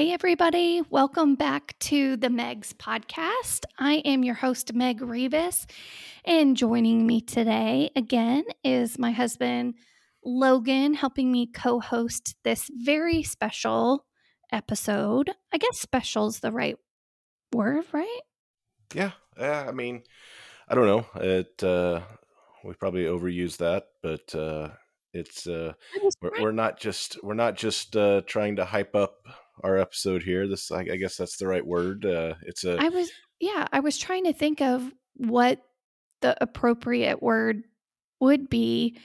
Hey, everybody. Welcome back to the Megs podcast. I am your host, Meg Revis. And joining me today again is my husband, Logan, helping me co host this very special episode. I guess special is the right word, right? Yeah. Yeah. I mean, I don't know. It, uh, we probably overuse that, but, uh, it's uh we're, we're not just we're not just uh trying to hype up our episode here. This, I, I guess, that's the right word. Uh, it's a. I was, yeah, I was trying to think of what the appropriate word would be.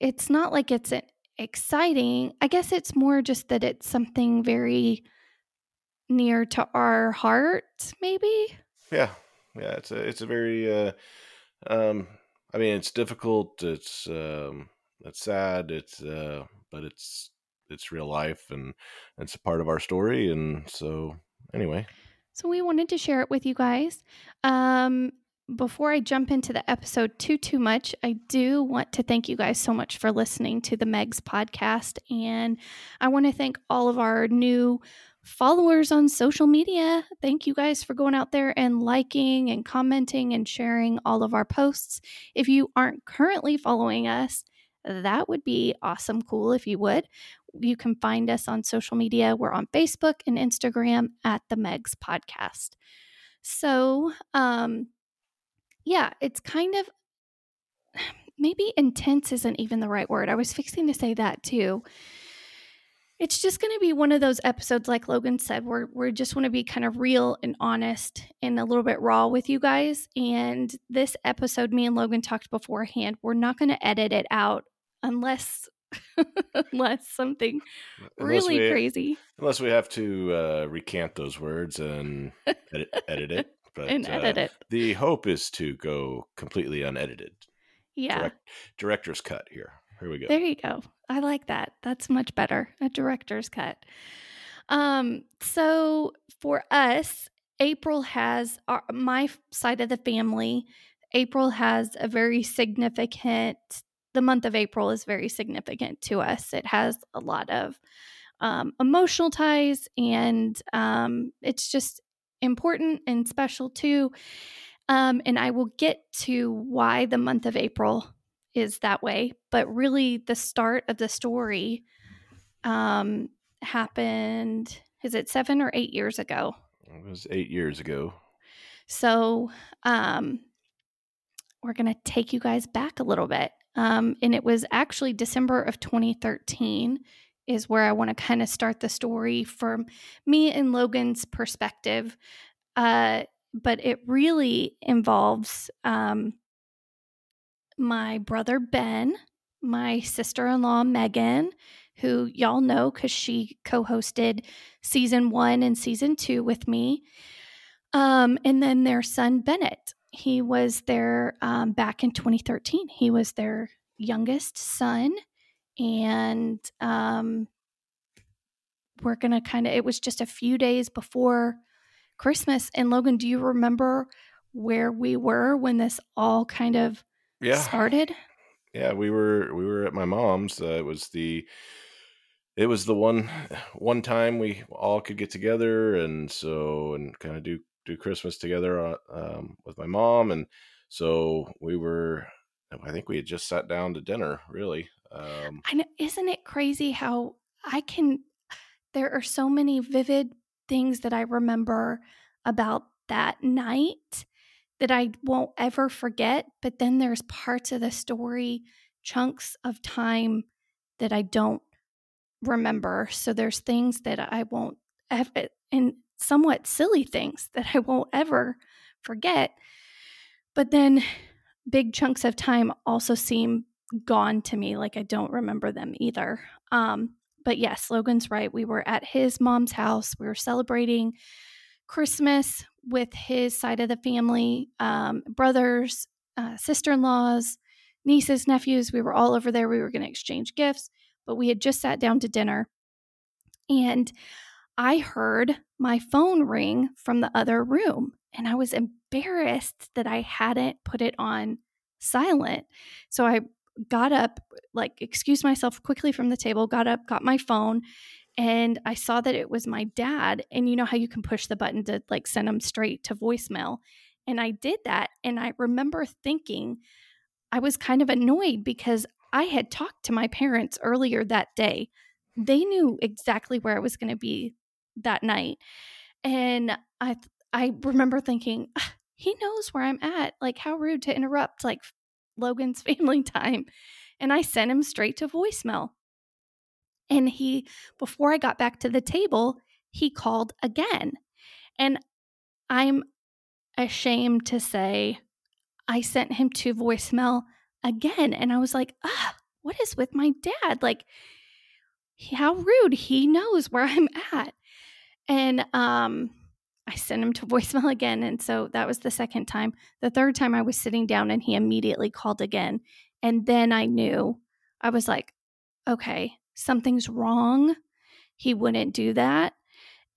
It's not like it's an exciting. I guess it's more just that it's something very near to our heart, maybe. Yeah, yeah. It's a, it's a very. Uh, um, I mean, it's difficult. It's um, it's sad. It's uh, but it's it's real life and it's a part of our story. And so, anyway. So we wanted to share it with you guys. Um, before I jump into the episode too too much, I do want to thank you guys so much for listening to the Megs podcast, and I want to thank all of our new followers on social media. Thank you guys for going out there and liking and commenting and sharing all of our posts. If you aren't currently following us, that would be awesome cool if you would. You can find us on social media. We're on Facebook and Instagram at the Megs Podcast. So, um, yeah, it's kind of maybe intense isn't even the right word. I was fixing to say that too. It's just going to be one of those episodes, like Logan said, where we just want to be kind of real and honest and a little bit raw with you guys. And this episode, me and Logan talked beforehand, we're not going to edit it out unless unless something unless really we, crazy. Unless we have to uh, recant those words and edit, edit it. But, and edit uh, it. The hope is to go completely unedited. Yeah. Direct, director's cut here. Here we go. There you go. I like that. That's much better. A director's cut. Um, so for us, April has our, my side of the family. April has a very significant the month of April is very significant to us. It has a lot of um, emotional ties, and um, it's just important and special too. Um, and I will get to why the month of April is that way, but really the start of the story um, happened. Is it seven or eight years ago? It was eight years ago. So, um, we're going to take you guys back a little bit. Um, and it was actually December of 2013 is where I want to kind of start the story from me and Logan's perspective. Uh, but it really involves um, my brother Ben, my sister in law Megan, who y'all know because she co hosted season one and season two with me, um, and then their son Bennett he was there um, back in 2013. He was their youngest son. And um, we're going to kind of, it was just a few days before Christmas. And Logan, do you remember where we were when this all kind of yeah. started? Yeah, we were we were at my mom's. Uh, it was the it was the one one time we all could get together and so and kind of do do Christmas together uh, um, with my mom, and so we were. I think we had just sat down to dinner. Really, um, I know, isn't it crazy how I can? There are so many vivid things that I remember about that night that I won't ever forget. But then there's parts of the story, chunks of time that I don't remember. So there's things that I won't have, and somewhat silly things that I won't ever forget. But then big chunks of time also seem gone to me, like I don't remember them either. Um, but yes, Logan's right. We were at his mom's house. We were celebrating Christmas with his side of the family, um, brothers, uh, sister in laws, nieces, nephews. We were all over there. We were going to exchange gifts, but we had just sat down to dinner. And I heard my phone ring from the other room and I was embarrassed that I hadn't put it on silent. So I got up, like, excused myself quickly from the table, got up, got my phone, and I saw that it was my dad. And you know how you can push the button to like send them straight to voicemail. And I did that. And I remember thinking I was kind of annoyed because I had talked to my parents earlier that day. They knew exactly where I was going to be that night. And I I remember thinking, he knows where I'm at. Like how rude to interrupt like Logan's family time. And I sent him straight to voicemail. And he, before I got back to the table, he called again. And I'm ashamed to say I sent him to voicemail again. And I was like, ah, what is with my dad? Like, how rude. He knows where I'm at. And um, I sent him to voicemail again. And so that was the second time. The third time I was sitting down and he immediately called again. And then I knew I was like, okay, something's wrong. He wouldn't do that.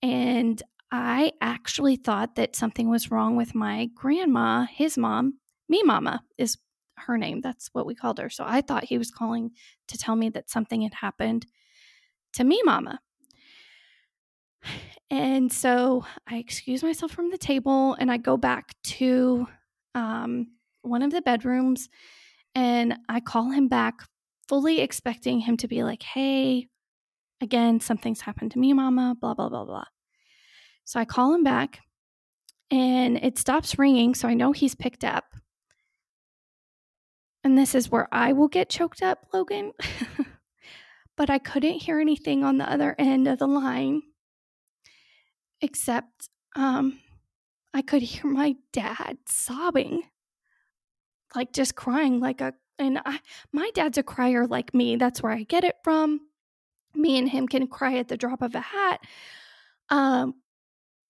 And I actually thought that something was wrong with my grandma, his mom. Me Mama is her name. That's what we called her. So I thought he was calling to tell me that something had happened to me Mama. And so I excuse myself from the table and I go back to um, one of the bedrooms and I call him back fully expecting him to be like, hey, again, something's happened to me, mama, blah, blah, blah, blah. So I call him back and it stops ringing. So I know he's picked up. And this is where I will get choked up, Logan. but I couldn't hear anything on the other end of the line except um, I could hear my dad sobbing, like just crying like a and I, my dad's a crier like me. That's where I get it from. Me and him can cry at the drop of a hat. Um,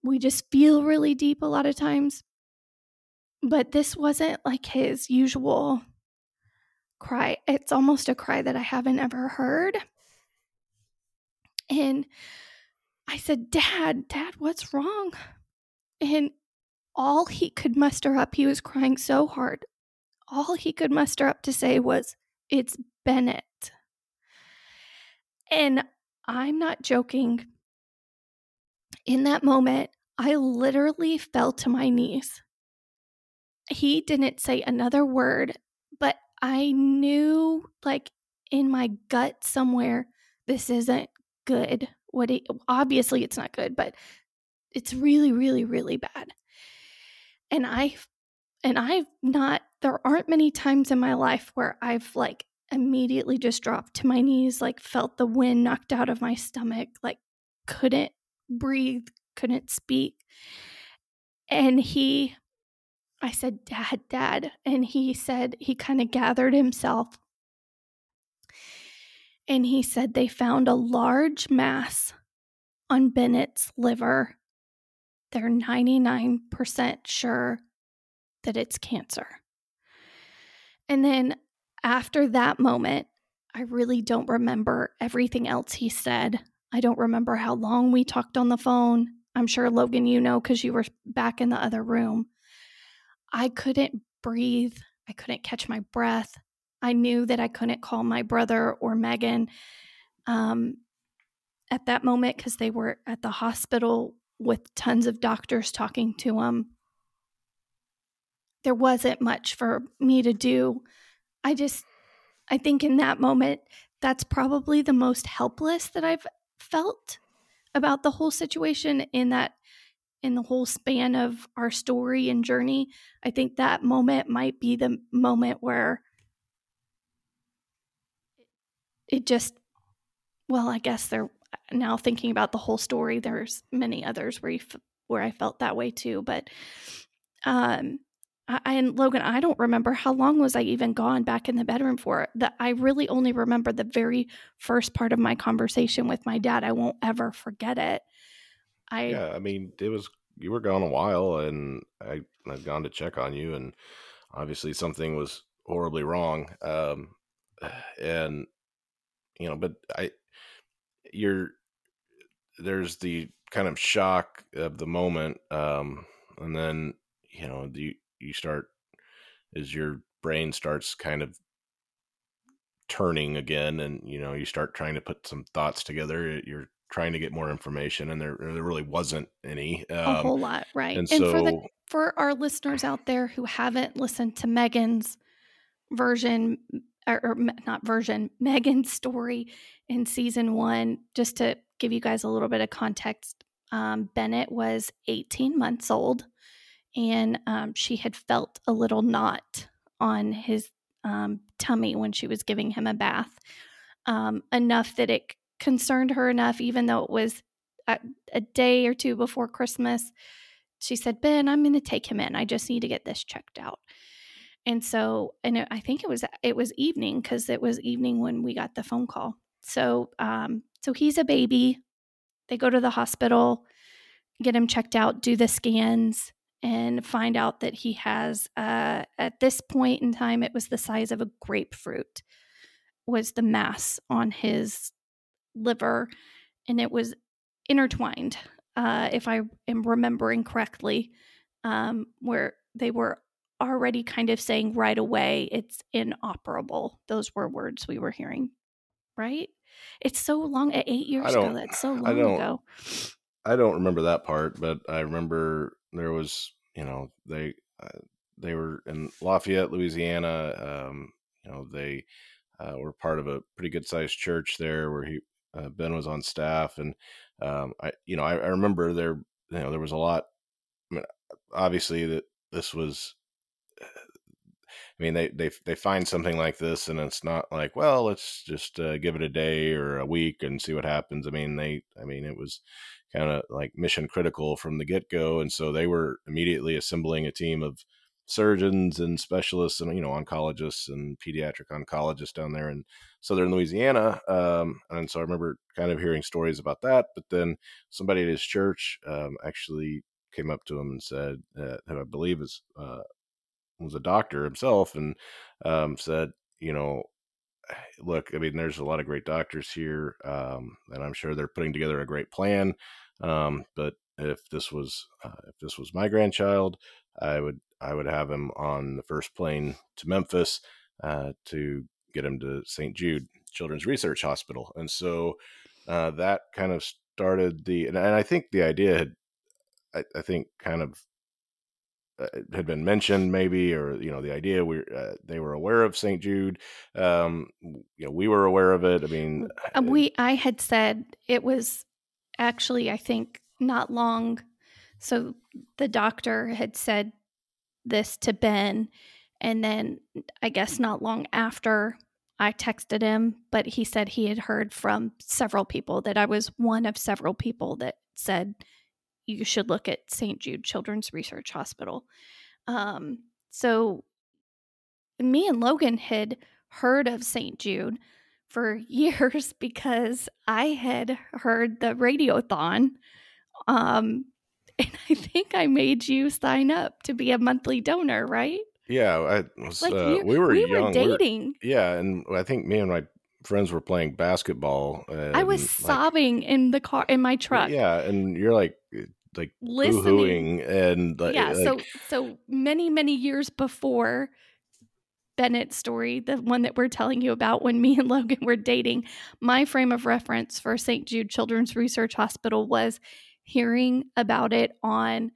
we just feel really deep a lot of times. But this wasn't like his usual cry. It's almost a cry that I haven't ever heard. And I said, Dad, Dad, what's wrong? And all he could muster up, he was crying so hard all he could muster up to say was, It's Bennett. And I'm not joking. In that moment, I literally fell to my knees. He didn't say another word, but I knew, like in my gut somewhere, this isn't good. What it, obviously it's not good, but it's really, really, really bad. And I and I've not, there aren't many times in my life where I've like immediately just dropped to my knees, like felt the wind knocked out of my stomach, like couldn't breathe, couldn't speak. And he, I said, Dad, Dad. And he said, he kind of gathered himself. And he said they found a large mass on Bennett's liver. They're 99% sure that it's cancer. And then after that moment, I really don't remember everything else he said. I don't remember how long we talked on the phone. I'm sure, Logan, you know, because you were back in the other room. I couldn't breathe. I couldn't catch my breath. I knew that I couldn't call my brother or Megan um, at that moment because they were at the hospital with tons of doctors talking to them there wasn't much for me to do. I just, I think in that moment, that's probably the most helpless that I've felt about the whole situation in that in the whole span of our story and journey i think that moment might be the moment where it just well i guess there now thinking about the whole story there's many others where you, where i felt that way too but um I, and Logan, I don't remember how long was I even gone back in the bedroom for. That I really only remember the very first part of my conversation with my dad. I won't ever forget it. I yeah, I mean, it was you were gone a while, and i I had gone to check on you, and obviously something was horribly wrong. Um, and you know, but I, you're there's the kind of shock of the moment, um, and then you know, you, you start as your brain starts kind of turning again and you know you start trying to put some thoughts together you're trying to get more information, and there there really wasn't any. a Um, whole lot, right? and And for the so for our listeners out there who haven't listened to Megan's version or, or not version, Megan's story in season one, just to give you guys a little bit of context, um, Bennett was 18 months old and um, she had felt a little knot on his um, tummy when she was giving him a bath, um, enough that it concerned her enough, even though it was a, a day or two before Christmas. She said, Ben, I'm going to take him in. I just need to get this checked out. And so, and it, I think it was it was evening because it was evening when we got the phone call. So, um, so he's a baby. They go to the hospital, get him checked out, do the scans, and find out that he has. Uh, at this point in time, it was the size of a grapefruit. Was the mass on his liver, and it was intertwined. Uh, if I am remembering correctly, um, where they were already kind of saying right away it's inoperable. Those were words we were hearing, right? It's so long. At eight years ago, that's so I long don't- ago. I don't remember that part, but I remember there was, you know, they uh, they were in Lafayette, Louisiana. Um, you know, they uh, were part of a pretty good sized church there where he uh, Ben was on staff, and um, I, you know, I, I remember there, you know, there was a lot. I mean, obviously that this was. I mean, they they they find something like this, and it's not like, well, let's just uh, give it a day or a week and see what happens. I mean, they, I mean, it was kind of like mission critical from the get go, and so they were immediately assembling a team of surgeons and specialists and you know oncologists and pediatric oncologists down there in southern Louisiana. Um, and so I remember kind of hearing stories about that. But then somebody at his church um, actually came up to him and said, uh, that I believe is uh, was a doctor himself, and um, said, you know, look, I mean, there's a lot of great doctors here, um, and I'm sure they're putting together a great plan. Um, but if this was uh, if this was my grandchild, I would I would have him on the first plane to Memphis uh, to get him to St. Jude Children's Research Hospital, and so uh, that kind of started the and, I think the idea had I, I think kind of had been mentioned maybe or you know the idea we uh, they were aware of St. Jude um you know we were aware of it I mean Uh, we I had said it was actually I think not long. So the doctor had said this to Ben, and then I guess not long after I texted him, but he said he had heard from several people that I was one of several people that said you should look at St. Jude Children's Research Hospital. Um, so me and Logan had heard of St. Jude for years because I had heard the radiothon. Um, and I think I made you sign up to be a monthly donor, right? yeah I was Like uh, you- we were we young were we were- dating. yeah and I think me and my friends were playing basketball I was like, sobbing in the car in my truck, yeah and you're like eh, like listening. and eh, like, yeah, so like, so many many years before Bennett's story, the one that we're telling you about when me and Logan were dating, my frame of reference for St. Jude Children's Research Hospital was hearing about it on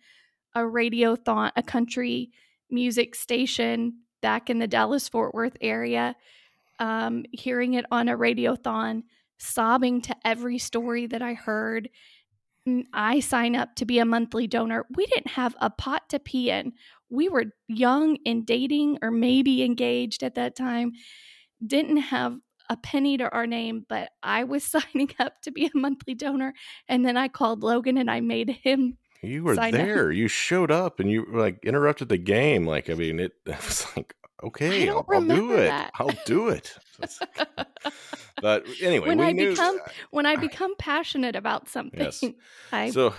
a radiothon, a country music station back in the Dallas Fort Worth area, um, hearing it on a radiothon, sobbing to every story that I heard. Mm, I sign up to be a monthly donor. We didn't have a pot to pee in. We were young and dating or maybe engaged at that time. Didn't have a penny to our name, but I was signing up to be a monthly donor. And then I called Logan and I made him. you were sign up. there you showed up and you like interrupted the game like I mean it, it was like okay I'll, I'll do it that. I'll do it but anyway When we I knew become- when I become passionate about something, Yes. I so,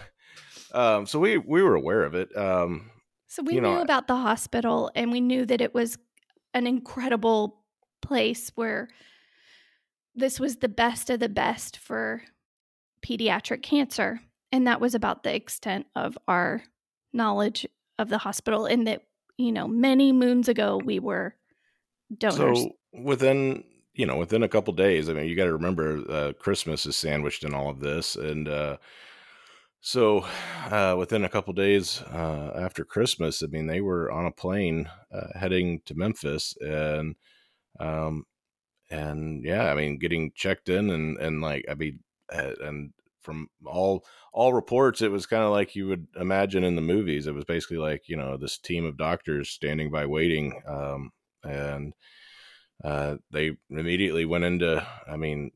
so um so we we were aware of it um so we you know, knew about the hospital and we knew that it was an incredible place where this was the best of the best for pediatric cancer. And that was about the extent of our knowledge of the hospital, and that, you know, many moons ago we were donors. So within you know, within a couple days, I mean, you got to remember uh, Christmas is sandwiched in all of this, and uh, so uh, within a couple days uh, after Christmas, I mean, they were on a plane uh, heading to Memphis, and um, and yeah, I mean, getting checked in, and and like, I mean, and from all all reports, it was kind of like you would imagine in the movies. It was basically like you know this team of doctors standing by waiting, um, and uh, they immediately went into. I mean,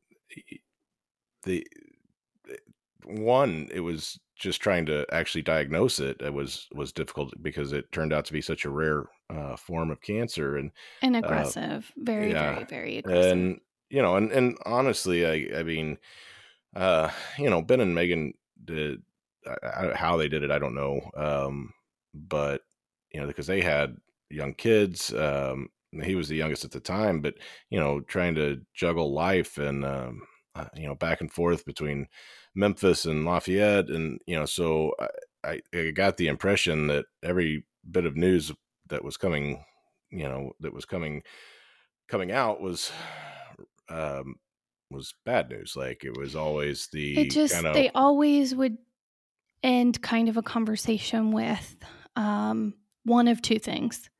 the one it was just trying to actually diagnose it. It was was difficult because it turned out to be such a rare uh, form of cancer and and uh, aggressive, uh, very yeah, very very aggressive. And you know, and and honestly, I I mean uh, you know, Ben and Megan did I, how they did it. I don't know. Um, but you know, because they had young kids, um, he was the youngest at the time, but you know, trying to juggle life and, um, uh, you know, back and forth between Memphis and Lafayette. And, you know, so I, I got the impression that every bit of news that was coming, you know, that was coming, coming out was, um, was bad news. Like it was always the it just kind of, they always would end kind of a conversation with um, one of two things.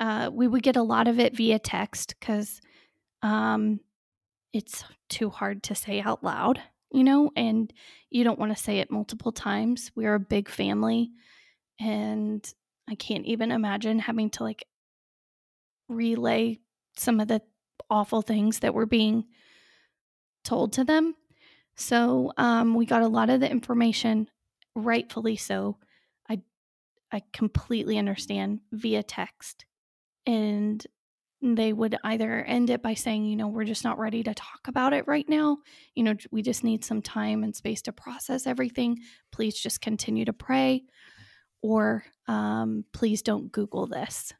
Uh, we would get a lot of it via text because um, it's too hard to say out loud, you know, and you don't want to say it multiple times. We're a big family, and I can't even imagine having to like relay some of the awful things that were being told to them. So um, we got a lot of the information, rightfully so. I I completely understand via text, and they would either end it by saying, you know, we're just not ready to talk about it right now. You know, we just need some time and space to process everything. Please just continue to pray, or um, please don't Google this.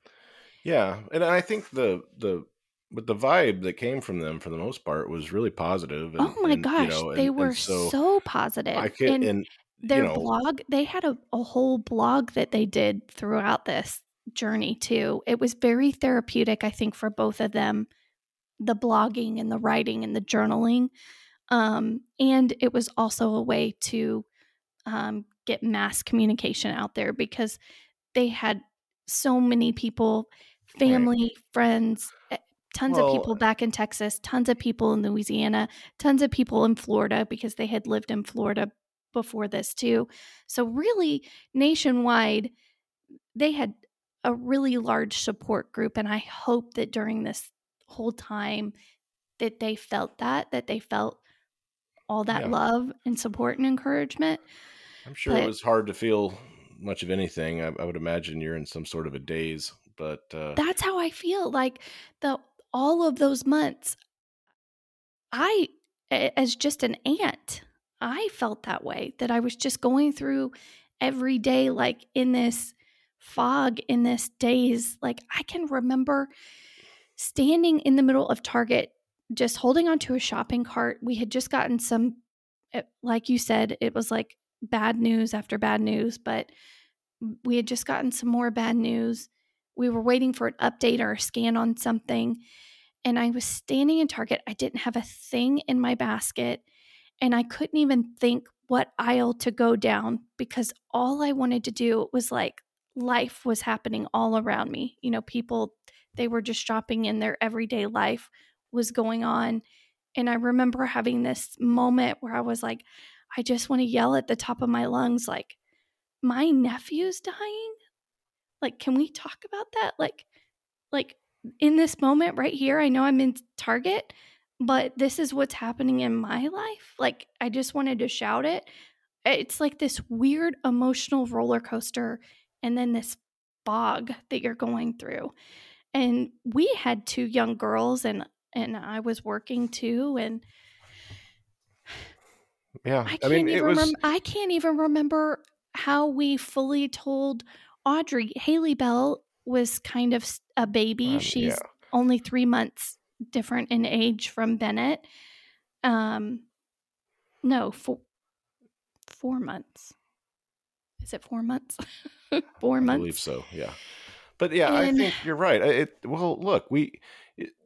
Yeah, and I think the the but the vibe that came from them for the most part was really positive. And, oh my and, gosh, you know, and, they were so, so, positive. I and, and their you know, blog, they had a, a whole blog that they did throughout this journey too. It was very therapeutic, I think, for both of them the blogging and the writing and the journaling. Um, and it was also a way to um, get mass communication out there because they had so many people, family, right. friends, tons well, of people back in Texas, tons of people in Louisiana, tons of people in Florida because they had lived in Florida before this too. So, really, nationwide, they had a really large support group. And I hope that during this whole time, that they felt that, that they felt all that yeah. love and support and encouragement. I'm sure but, it was hard to feel much of anything. I, I, would imagine you're in some sort of a daze, but uh, that's how I feel. Like the all of those months, I, as just an aunt, I felt that way that I was just going through every day, like in this fog, in this daze. Like I can remember standing in the middle of Target, just holding onto a shopping cart. We had just gotten some, eh, like you said, it was like bad news after bad news, but we had just gotten some more bad news we were waiting for an update or a scan on something. And I was standing in Target. I didn't have a thing in my basket. And I couldn't even think what aisle to go down because all I wanted to do was like life was happening all around me. You know, people, they were just shopping in their everyday life was going on. And I remember having this moment where I was like, I just want to yell at the top of my lungs, like, my nephew's dying like, can we talk about that? Like, like in this moment right here, I know I'm in Target, but this is what's happening in my life. Like, I just wanted to shout it. It's like this weird emotional roller coaster, and then this fog that you're going through. And we had two young girls, and and I was working too, and yeah, I can't I mean, even was... remember. I can't even remember how we fully told Audrey, Haley Bell was kind of a baby. Um, She's yeah. only three months different in age from Bennett. Um, no, four, four months. Is it four months? four months. I believe so. Yeah. But yeah, and, I think you're right. It, well, look, we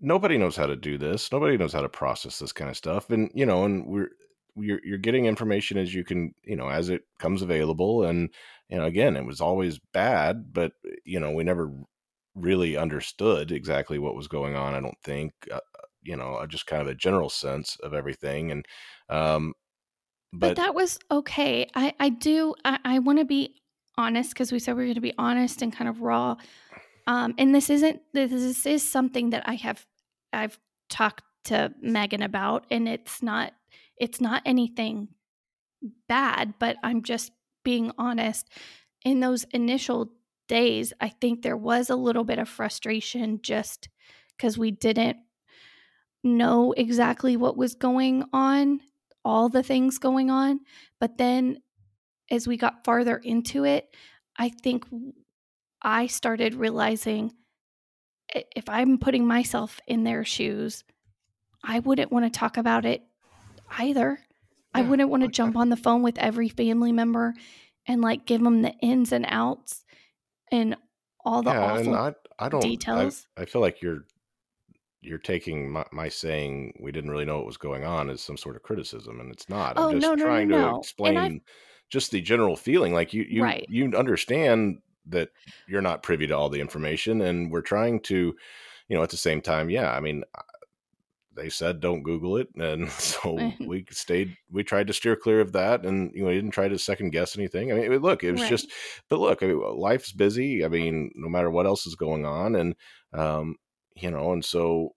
nobody knows how to do this. Nobody knows how to process this kind of stuff. And, you know, and we're, you're, you're getting information as you can, you know, as it comes available. And, you know, again, it was always bad, but, you know, we never really understood exactly what was going on. I don't think, uh, you know, just kind of a general sense of everything. And, um, but, but, that was okay. I, I do, I, I want to be honest because we said we are going to be honest and kind of raw. Um, and this isn't, this this is something that I have, I've talked to Megan about, and it's not, it's not anything bad, but I'm just being honest. In those initial days, I think there was a little bit of frustration just because we didn't know exactly what was going on all the things going on. But then as we got farther into it, I think I started realizing if I'm putting myself in their shoes, I wouldn't want to talk about it either. Yeah, I wouldn't want to jump on the phone with every family member and like give them the ins and outs and all the yeah, awful I, I don't, details. I, I feel like you're you're taking my, my, saying we didn't really know what was going on as some sort of criticism, and it's not. Oh, I'm just no, no, trying no, to explain just the general feeling. Like you, you, right. you understand that you're not privy to all the information, and we're trying to, you know, at the same time, yeah. I mean, they said don't Google it, and so we stayed. We tried to steer clear of that, and you know, we didn't try to second guess anything. I mean, look, it was right. just, but look, I mean, life's busy. I mean, no matter what else is going on, and um, you know, and so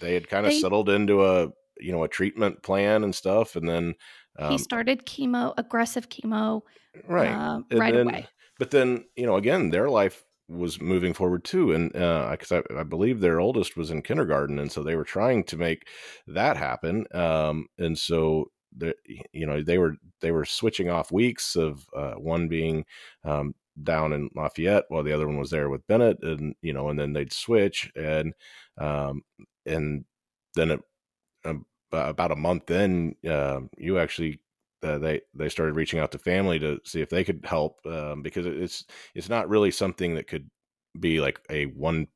they had kind of they, settled into a you know a treatment plan and stuff, and then um, he started chemo, aggressive chemo, right, uh, right then, away. But then you know again, their life was moving forward too, and because uh, I, I, believe their oldest was in kindergarten, and so they were trying to make that happen, um, and so the, you know they were they were switching off weeks of uh, one being um, down in Lafayette while the other one was there with Bennett, and you know, and then they'd switch, and um, and then it, um, about a month in, uh, you actually uh, they they started reaching out to family to see if they could help um, because it's it's not really something that could be like a one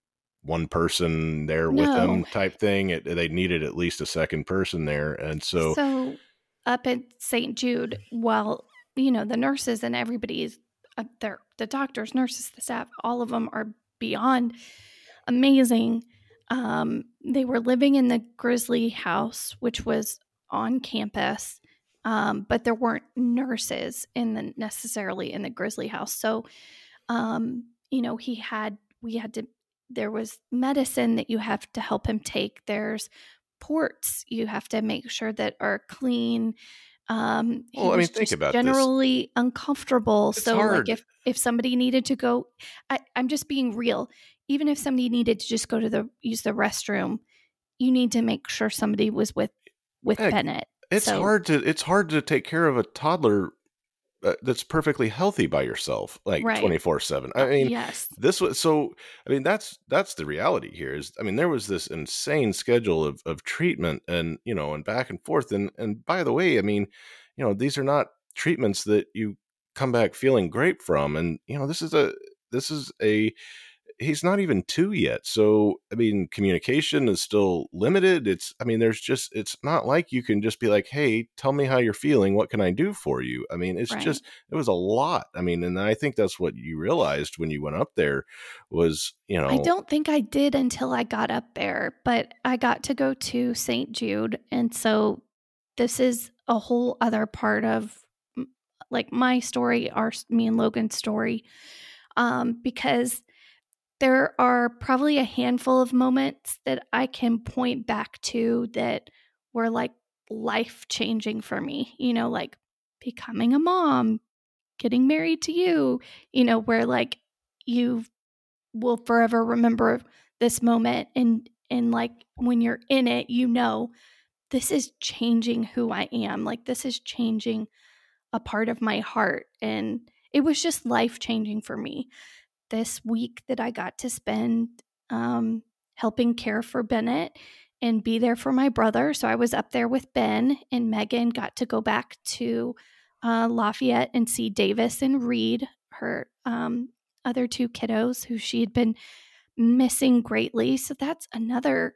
one person there no. with them type thing. It, they needed at least a second person there, and so so up at St. Jude, well, you know the nurses and everybody's uh, there, the doctors, nurses, the staff, all of them are beyond amazing. Um, they were living in the Grizzly house, which was on campus, um, but there weren't nurses in the necessarily in the Grizzly house. So, um, you know, he had we had to. There was medicine that you have to help him take. There's ports you have to make sure that are clean. Um, well, I mean, think about generally this. uncomfortable. It's so, hard. like, if if somebody needed to go, I, I'm just being real even if somebody needed to just go to the use the restroom, you need to make sure somebody was with with Heck, Bennett. It's so, hard to it's hard to take care of a toddler uh, that's perfectly healthy by yourself like right. 24/7. I mean, yes. This was so I mean that's that's the reality here is I mean there was this insane schedule of of treatment and you know and back and forth and and by the way, I mean, you know, these are not treatments that you come back feeling great from and you know this is a this is a he's not even two yet. So, I mean, communication is still limited. It's, I mean, there's just, it's not like you can just be like, hey, tell me how you're feeling. What can I do for you? I mean, it's right. just, it was a lot. I mean, and I think that's what you realized when you went up there was, you know. I don't think I did until I got up there, but I got to go to St. Jude. And so this is a whole other part of like my story, our, me and Logan's story. Um, because there are probably a handful of moments that I can point back to that were like life changing for me, you know, like becoming a mom, getting married to you, you know, where like you will forever remember this moment and and like when you're in it, you know, this is changing who I am. Like this is changing a part of my heart and it was just life changing for me this week that I got to spend um, helping care for Bennett and be there for my brother. So I was up there with Ben, and Megan got to go back to uh, Lafayette and see Davis and Reed, her um, other two kiddos who she had been missing greatly. So that's another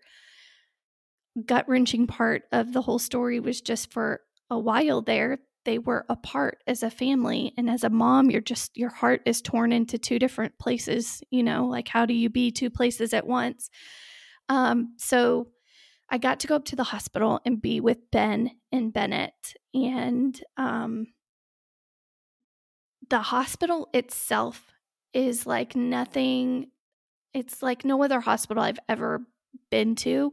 gut wrenching part of the whole story was just for a while there they were apart as a family. And as a mom you're just your heart is torn into two different places you know like how do you be two places at once? Um so i got to go up to the hospital and be with ben and bennett. And um the hospital itself is like nothing it's like no other hospital i've ever been to.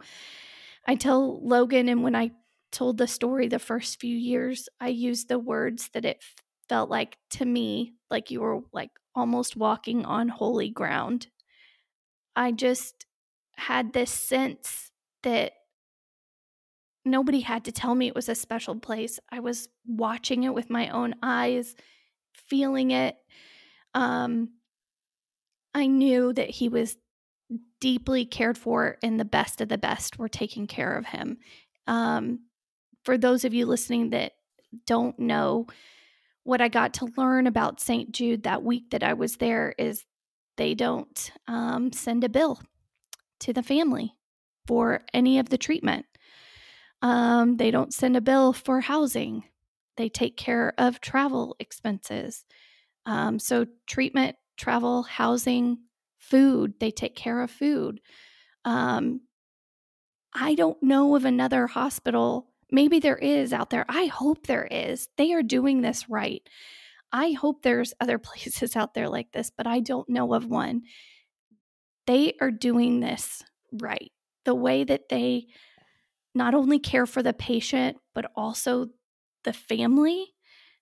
I tell Logan, and when I told the story the first few years, I used the words that it felt like to me, like you were like almost walking on holy ground. I just had this sense that nobody had to tell me it was a special place. I was watching it with my own eyes, feeling it. Um, I knew that he was deeply cared for and the best of the best were taking care of him. Um, for those of you listening that don't know, what I got to learn about St. Jude that week that I was there is they don't um, send a bill to the family for any of the treatment. Um, they don't send a bill for housing. They take care of travel expenses. Um, so, treatment, travel, housing, food, they take care of food. Um, I don't know of another hospital. Maybe there is out there. I hope there is. They are doing this right. I hope there's other places out there like this, but I don't know of one. They are doing this right. The way that they not only care for the patient, but also the family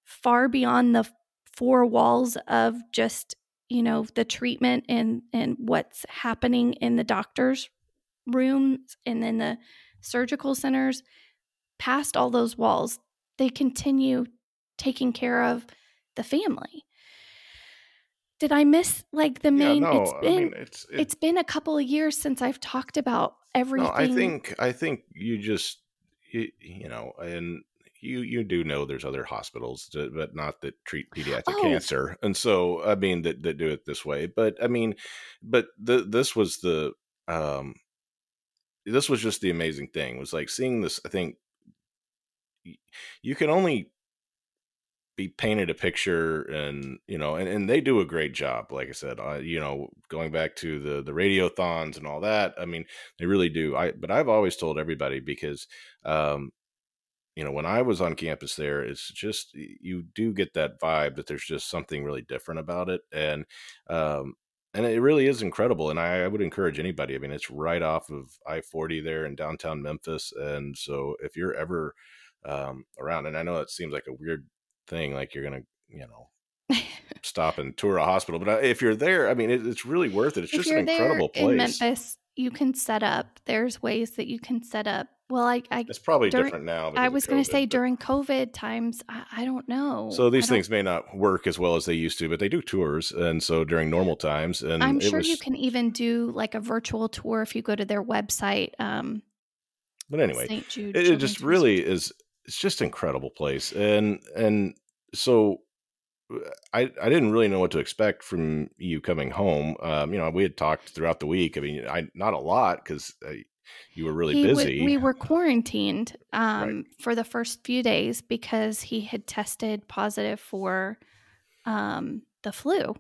far beyond the four walls of just you know the treatment and and what's happening in the doctors rooms and in the surgical centers past all those walls they continue taking care of the family did i miss like the main yeah, no, it's been I mean, it's it, has been a couple of years since i've talked about everything no, i think i think you just you, you know and you you do know there's other hospitals, to, but not that treat pediatric oh. cancer, and so I mean that that do it this way. But I mean, but the, this was the um, this was just the amazing thing. Was like seeing this. I think you can only be painted a picture and you know and, and they do a great job like i said you know going back to the the radiothons and all that i mean they really do i but i've always told everybody because um you know, when I was on campus there, it's just you do get that vibe that there's just something really different about it, and um, and it really is incredible. And I, I would encourage anybody. I mean, it's right off of I forty there in downtown Memphis, and so if you're ever um, around, and I know it seems like a weird thing, like you're gonna, you know, stop and tour a hospital, but uh, if you're there, I mean, it, it's really worth it. It's if just an incredible place. In Memphis, you can set up. There's ways that you can set up well, I, I it's probably during, different now. I was going to say during COVID times, I, I don't know. So these things may not work as well as they used to, but they do tours, and so during normal times, and I'm sure was, you can even do like a virtual tour if you go to their website. Um, but anyway, it, it just really is. It's just incredible place, and and so I, I didn't really know what to expect from you coming home. Um, you know, we had talked throughout the week. I mean, I not a lot because uh, you were really he busy. we were quarantined um, right. for the first few days because he had tested positive for um, the flu.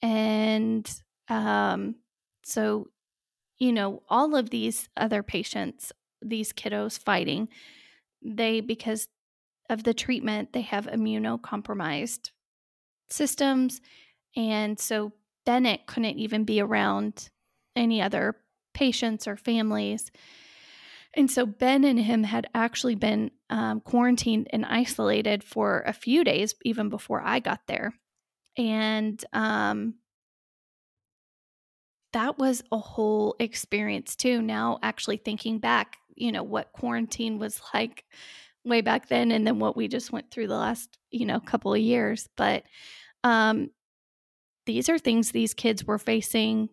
And um, so, you know, all of these other patients, these kiddos fighting, they, because of the treatment, they have immunocompromised systems. And so Bennett couldn't even be around any other patients or families. And so Ben and him had actually been um, quarantined and isolated for a few days, even before I got there. And um, that was a whole experience too. Now, actually thinking back, you know, what quarantine was like way back then and then what we just went through the last, you know, couple of years. But um, these are things these kids were facing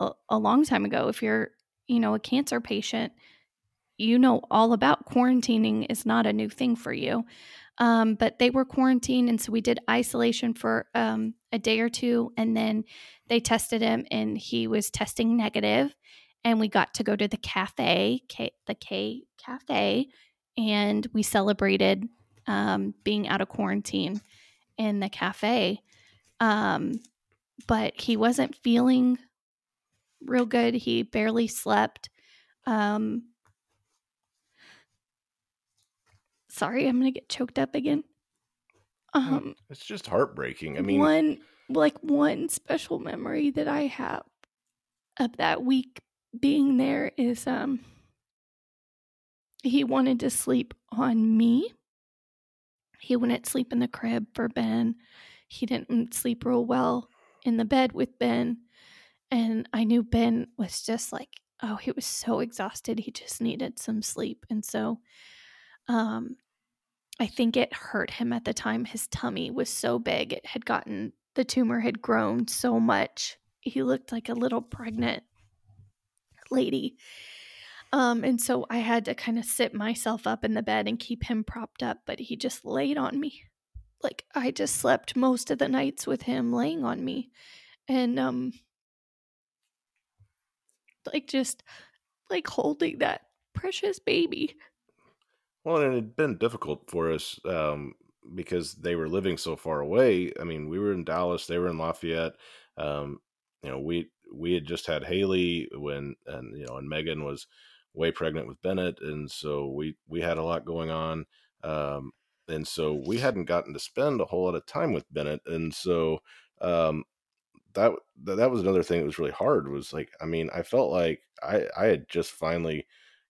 a, a long time ago. If you're, you know, a cancer patient, you know all about quarantining is not a new thing for you. Um, but they were quarantined, and so we did isolation for um, a day or two, and then they tested him, and he was testing negative, and we got to go to the cafe, K, the Kay Kafe, and we celebrated um, being out of quarantine in the cafe. Um, but he wasn't feeling real good. He barely slept. Um, sorry, I'm gonna get choked up again. Um, it's just heartbreaking. I mean, one like one special memory that I have of that week being there is um he wanted to sleep on me. He wouldn't sleep in the crib for Ben. He didn't sleep real well in the bed with Ben. And I knew Ben was just like, oh, he was so exhausted. He just needed some sleep. And so um I think it hurt him at the time. His tummy was so big. It had gotten the tumor had grown so much. He looked like a little pregnant lady. Um, and so I had to kind of sit myself up in the bed and keep him propped up, but he just laid on me. Like I just slept most of the nights with him laying on me. And um like just like holding that precious baby. Well, and it had been difficult for us um, because they were living so far away. I mean, we were in Dallas, they were in Lafayette. Um, you know, we we had just had Haley when, and you know, and Megan was way pregnant with Bennett, and so we we had a lot going on. Um, and so we hadn't gotten to spend a whole lot of time with Bennett, and so um, that that was another thing that was really hard. Was like, I mean, I felt like I I had just finally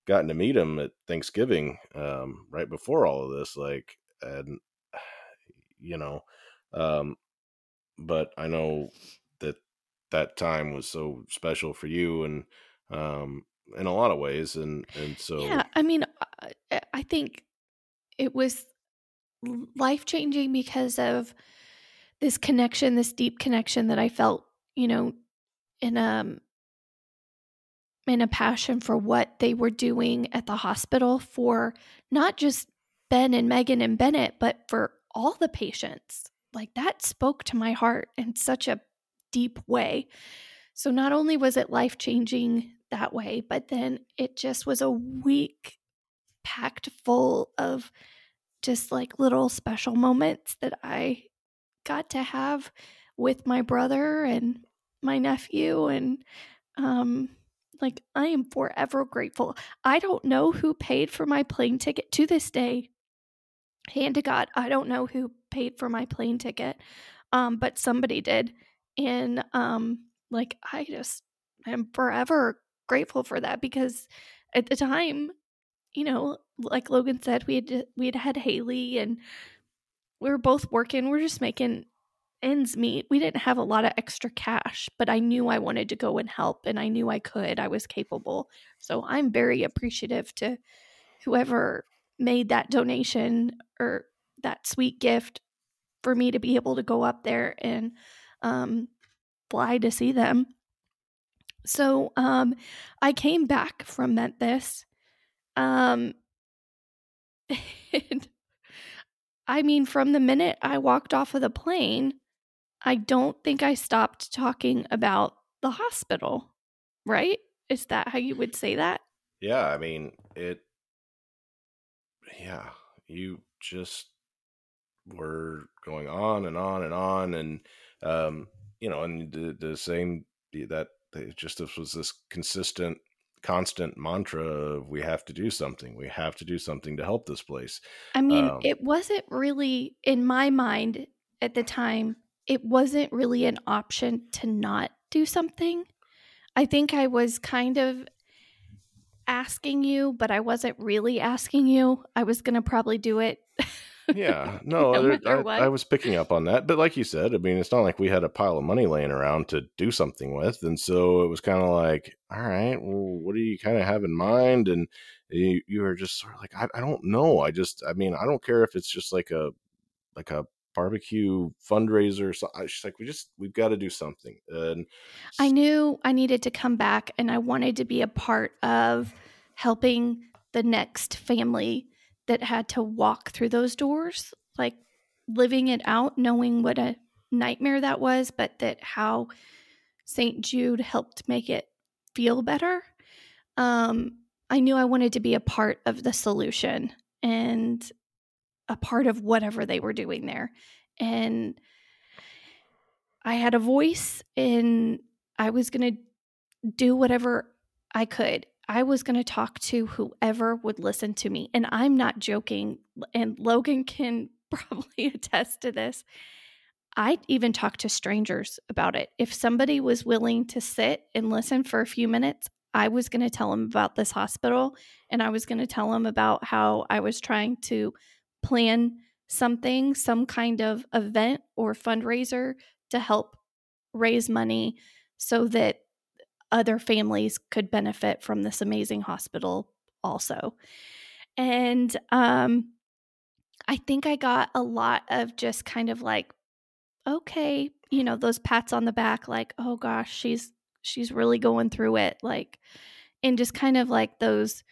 gotten to meet him at Thanksgiving, um, right before all of this, like, and you know, um, but I know that time was so special for you and um, in a lot of ways, and and so yeah, I mean, I think it was life changing because of this connection, this deep connection that I felt, you know, in um in a passion for what they were doing at the hospital for not just Ben and Megan and Bennett, but for all the patients. Like that spoke to my heart in such a deep way. So not only was it life changing that way, but then it just was a week packed full of just like little special moments that I got to have with my brother and my nephew and um like I am forever grateful. I don't know who paid for my plane ticket to this day. Hand to God, I don't know who paid for my plane ticket. Um but somebody did. And um like I just am forever grateful for that because at the time, you know, like Logan said, we had we had had Haley and we were both working. We're just making ends meet. We didn't have a lot of extra cash, but I knew I wanted to go and help and I knew I could. I was capable. So I'm very appreciative to whoever made that donation or that sweet gift for me to be able to go up there and um, fly to see them. So um, I came back from Memphis. Um, and I mean, from the minute I walked off of the plane, I don't think I stopped talking about the hospital, right? Is that how you would say that? Yeah, I mean, it, yeah, you just were going on and on and on. And, um, you know, and the, the same, that just this was this consistent constant mantra of we have to do something. We have to do something to help this place. I mean um, it wasn't really in my mind at the time it wasn't really an option to not do something. I think i was kind of asking you but i wasn't really asking you. I was going to probably do it yeah, no, no I, I, was picking up on that. But like you said, I mean, it's not like we had a pile of money laying around to do something with. And so it was kind of like, all right, well, what do you kind of have in mind? And you, you were just sort of like, I, I don't know. I just, I mean, I don't care if it's just like a, like a barbecue fundraiser. So I just like, we just, we've got to do something. And I knew I needed to come back and I wanted to be a part of helping the next family that had to walk through those doors, like living it out, knowing what a nightmare that was, but that how St. Jude helped make it feel better. Um, I knew I wanted to be a part of the solution and a part of whatever they were doing there. And I had a voice and I was going to do whatever I could. I was going to talk to whoever would listen to me. And I'm not joking. And Logan can probably attest to this. I even talked to strangers about it. If somebody was willing to sit and listen for a few minutes, I was going to tell them about this hospital and I was going to tell them about how I was trying to plan something, some kind of event or fundraiser to help raise money so that other families could benefit from this amazing hospital also. And um, I think I got a lot of just kind of like, okay, you know, those pats on the back, like, oh gosh, she's she's really going through it, like, and just kind of like those,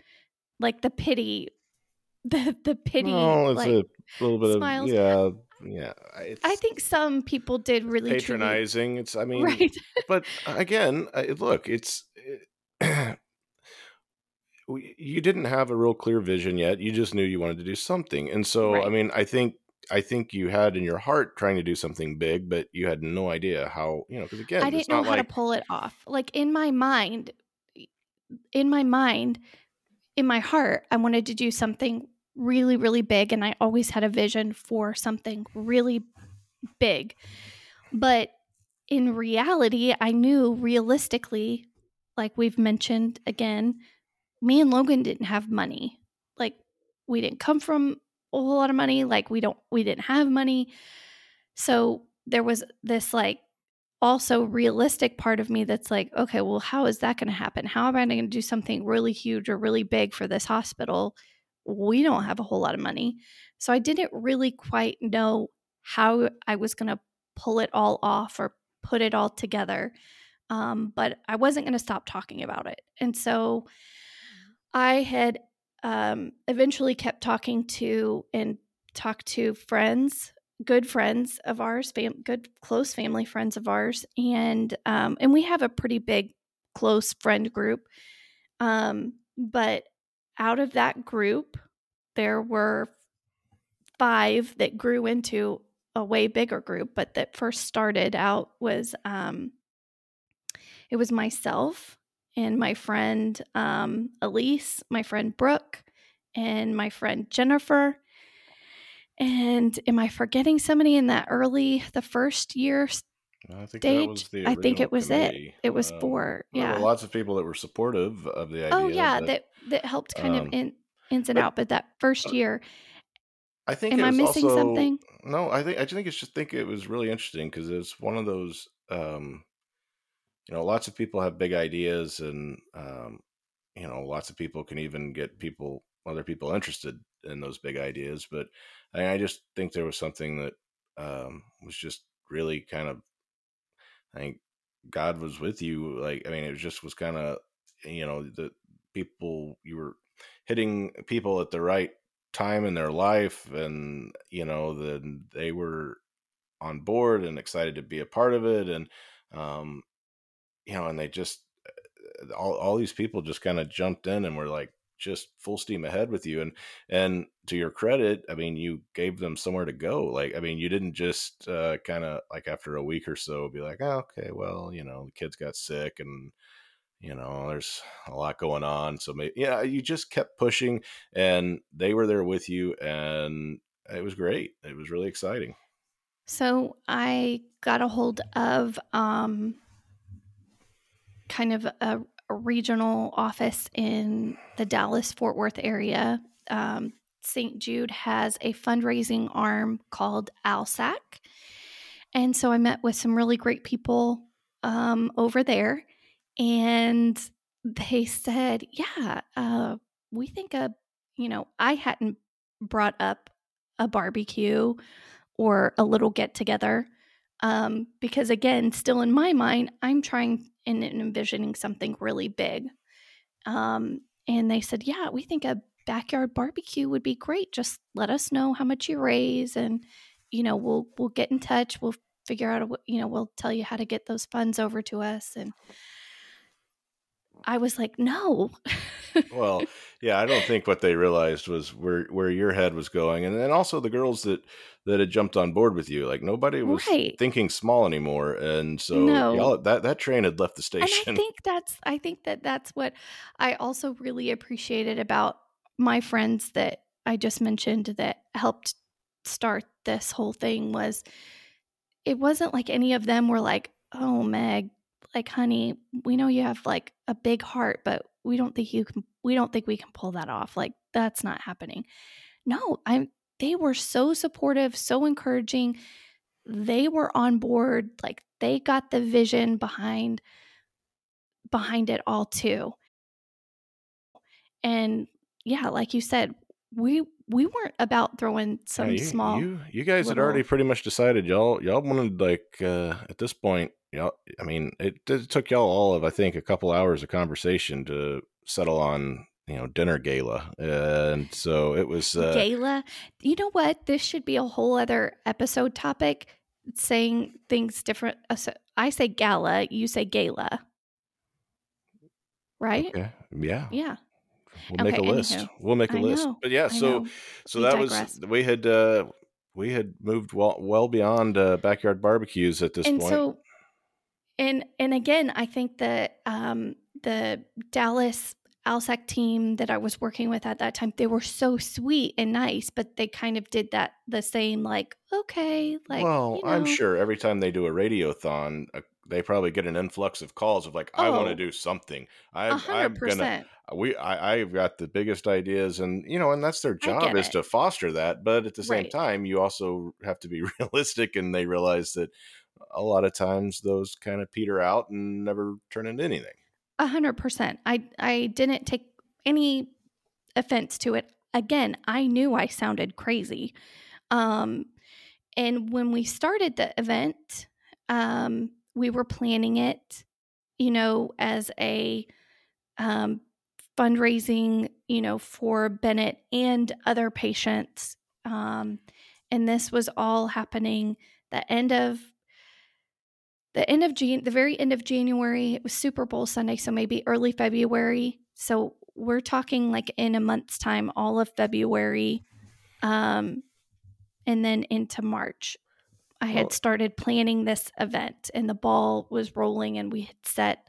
like the pity, the the pity, Oh, it's like a little bit smiles. of yeah, yeah. It's I think some people did really patronizing. It's I mean, right, but again, look, it's we- you didn't have a real clear vision yet. You just knew you wanted to do something, and so I mean, I think I think you had in your heart trying to do something big, but you had no idea how you know because again, I didn't know how to pull it off. Like in my mind, in my mind, in my heart, I wanted to do something really, really big. And I always had a vision for something really big. But in reality, I knew realistically, like we've mentioned again, me and Logan didn't have money. Like we didn't come from a whole lot of money. Like we don't, we didn't have money. So there was this like also realistic part of me that's like, okay, well, how is that going to happen? How am I going to do something really huge or really big for this hospital? We don't have a whole lot of money. So I didn't really quite know how I was going to pull it all off or put it all together. Um, but I wasn't going to stop talking about it. And so I had um, eventually kept talking to and talked to friends good friends of ours, fam- good close family friends of ours, and um, and we have a pretty big close friend group. Um, but out of that group, there were five that grew into a way bigger group. But that first started out was um, it was myself and my friend um, Elise, my friend Brooke, and my friend Jennifer and am I forgetting somebody in that early, the first year I think that was the I think it was committee. it. It was Um, four. there were Yeah. lots of people that were supportive of the idea. Oh yeah, but that that helped kind of um, in ins and but out. But that first uh, year, I think am I missing also something? no. I think I just think it's just think it was really interesting because it's one of those. Um, you know, lots of people have big ideas, and um, you know, lots of people can even get people other people interested in those big ideas. But I, I just think there was something that um, was just really kind of. I think God was with you. Like I mean, it just was kind of you know the people you were hitting people at the right time in their life, and you know then they were on board and excited to be a part of it, and um, you know, and they just all all these people just kind of jumped in and were like just full steam ahead with you and and to your credit i mean you gave them somewhere to go like i mean you didn't just uh kind of like after a week or so be like oh, okay well you know the kids got sick and you know there's a lot going on so maybe yeah you just kept pushing and they were there with you and it was great it was really exciting. So I got a hold of um, kind of a, a regional office in the Dallas Fort Worth area. Um, St. Jude has a fundraising arm called ALSAC. And so I met with some really great people um, over there. And they said, yeah, uh, we think a, you know, I hadn't brought up a barbecue or a little get together. Um, because again, still in my mind, I'm trying and envisioning something really big. Um, and they said, yeah, we think a backyard barbecue would be great. Just let us know how much you raise and you know, we'll we'll get in touch. We'll figure out a you know, we'll tell you how to get those funds over to us and I was like, "No." well, yeah, I don't think what they realized was where where your head was going, and then also the girls that that had jumped on board with you. Like nobody was Right. thinking small anymore, and so No. y'all that that train had left the station. And I think that's I think that that's what I also really appreciated about my friends that I just mentioned that helped start this whole thing was it wasn't like any of them were like, "Oh, Meg, like honey, we know you have like a big heart, but we don't think you can we don't think we can pull that off. Like that's not happening." No, I they were so supportive, so encouraging. They were on board, like they got the vision behind behind it all too. And yeah, like you said, we we weren't about throwing Yeah, some you, small you you guys had already pretty much decided y'all y'all wanted like uh at this point y'all I mean it, it took y'all all of I think a couple hours of conversation to settle on you know dinner gala and so it was uh gala. You know what? This should be a whole other episode topic saying things different. Uh, I say gala, you say gala, right? okay yeah Yeah. we'll make a list anywho. we'll make a I list know. but yeah so so We that digress. was we had uh we had moved well well beyond uh, backyard barbecues at this and point so and and again i think that um the dallas ALSAC team that i was working with at that time they were so sweet and nice but they kind of did that the same like okay like well you i'm sure every time they do a radiothon uh, they probably get an influx of calls of like i want to oh. do something. I'm hundred i'm gonna percent. we I, I've got the biggest ideas and you know and that's their job is it. to foster that but at the same right. time you also have to be realistic and they realize that a lot of times those kind of peter out and never turn into anything a hundred percent. I i didn't take any offense to it. Again i knew i sounded crazy. Um and when we started the event um we were planning it you know as a um fundraising you know for bennett and other patients. Um and this was all happening the end of the end of Jan- the very end of January. It was Super Bowl Sunday, so maybe early February. So we're talking like in a month's time, all of February, um, and then into March. I had well started planning this event, and the ball was rolling, and we had set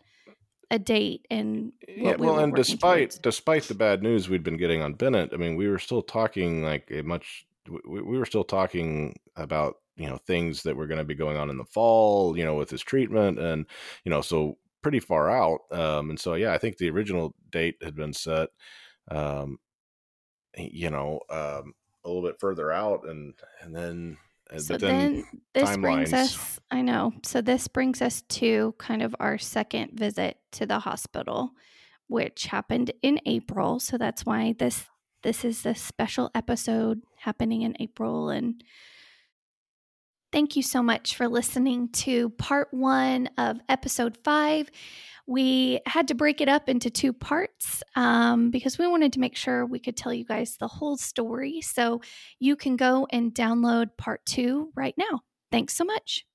a date and Yeah, we well, and despite towards. despite the bad news we'd been getting on Bennett, I mean, we were still talking like a much. We, we were still talking about you know things that were going to be going on in the fall, you know, with his treatment, and you know, so pretty far out. Um, and so yeah, I think the original date had been set, um, you know, um, a little bit further out, and and then, uh, So but then then this brings us, I know. So this brings us to kind of our second visit to the hospital, which happened in April. So that's why this this is a special episode happening in April and Thank you so much for listening to part one of episode five. We had to break it up into two parts um, because we wanted to make sure we could tell you guys the whole story. So you can go and download part two right now. Thanks so much.